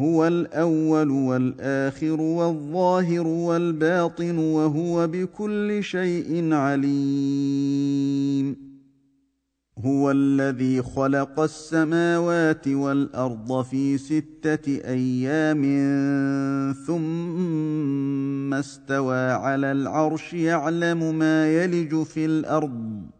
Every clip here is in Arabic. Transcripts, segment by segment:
هو الأول والآخر والظاهر والباطن وهو بكل شيء عليم. هو الذي خلق السماوات والأرض في ستة أيام ثم استوى على العرش يعلم ما يلج في الأرض.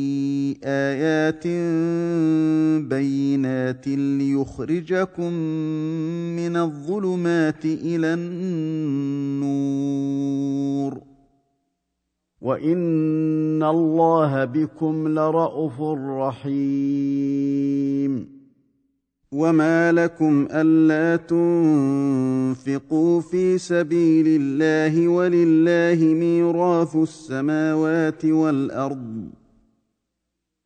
آيات بينات ليخرجكم من الظلمات إلى النور. وإن الله بكم لرءوف رحيم. وما لكم ألا تنفقوا في سبيل الله ولله ميراث السماوات والأرض.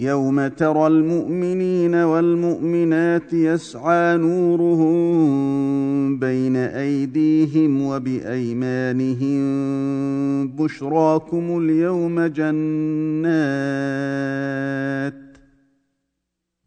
يوم ترى المؤمنين والمؤمنات يسعى نورهم بين ايديهم وبايمانهم بشراكم اليوم جنات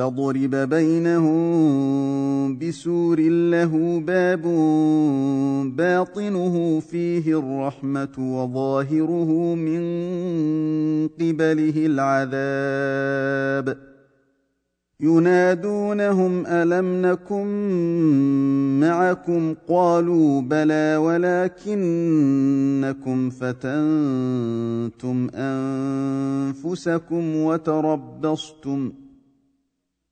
فضرب بينهم بسور له باب باطنه فيه الرحمه وظاهره من قبله العذاب ينادونهم الم نكن معكم قالوا بلى ولكنكم فتنتم انفسكم وتربصتم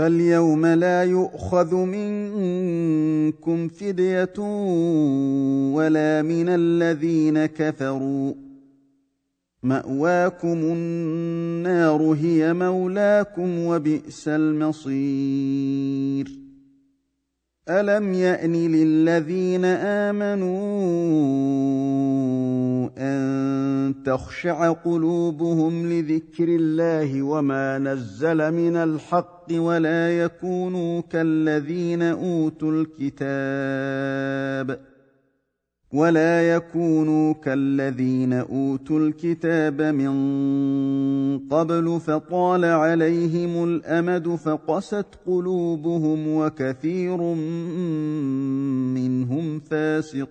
فاليوم لا يؤخذ منكم فدية ولا من الذين كفروا. مأواكم النار هي مولاكم وبئس المصير. ألم يأن للذين آمنوا أن تخشع قلوبهم لذكر الله وما نزل من الحق ولا يكونوا كالذين أوتوا الكتاب ولا يكونوا كالذين أوتوا الكتاب من قبل فطال عليهم الأمد فقست قلوبهم وكثير منهم فاسقون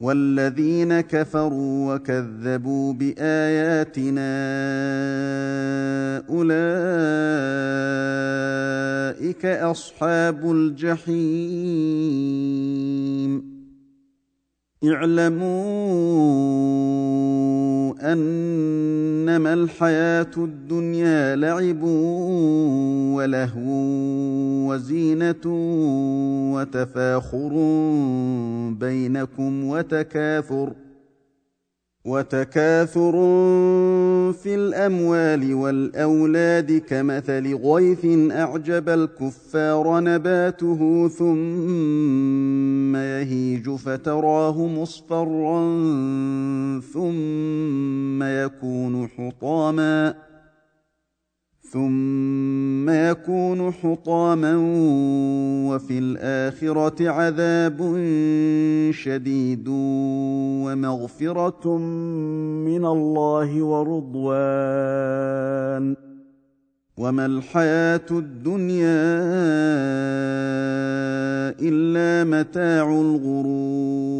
والذين كفروا وكذبوا بآياتنا أولئك أصحاب الجحيم. اعلموا أنما الحياة الدنيا لعب ولهو. وزينة وتفاخر بينكم وتكاثر وتكاثر في الأموال والأولاد كمثل غيث أعجب الكفار نباته ثم يهيج فتراه مصفرا ثم يكون حطاما ثم يكون حطاما وفي الآخرة عذاب شديد ومغفرة من الله ورضوان. وما الحياة الدنيا إلا متاع الغرور.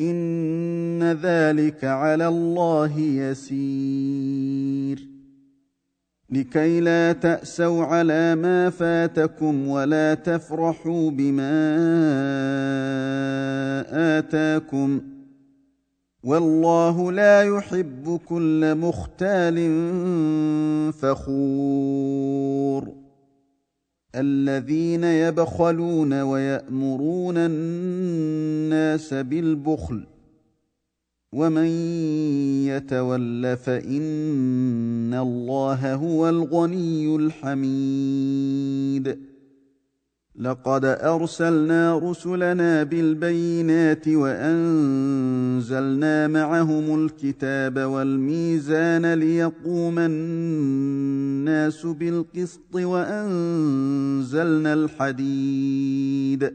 إن ذلك على الله يسير. لكي لا تأسوا على ما فاتكم ولا تفرحوا بما آتاكم. والله لا يحب كل مختال فخور. الذين يبخلون ويأمرون الناس بالبخل ومن يتول فإن الله هو الغني الحميد لقد أرسلنا رسلنا بالبينات وأنزلنا معهم الكتاب والميزان ليقوم الناس بالقسط وأنزلنا الحديد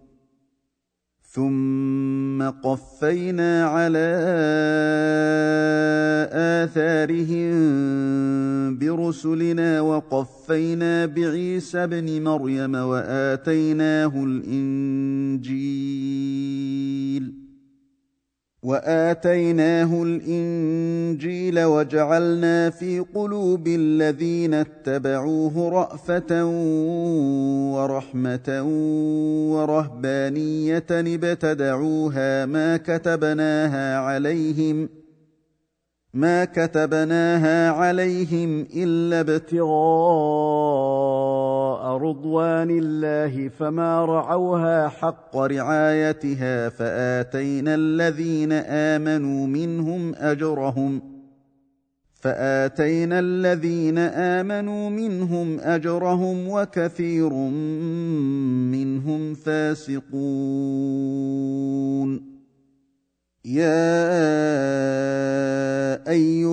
ثم قفينا على اثارهم برسلنا وقفينا بعيسى ابن مريم واتيناه الانجيل وآتيناه الإنجيل وجعلنا في قلوب الذين اتبعوه رأفة ورحمة ورهبانية ابتدعوها ما كتبناها عليهم ما كتبناها عليهم إلا ابتغاء رضوان الله فما رعوها حق رعايتها فآتينا الذين آمنوا منهم أجرهم فآتينا الذين آمنوا منهم أجرهم وكثير منهم فاسقون. يا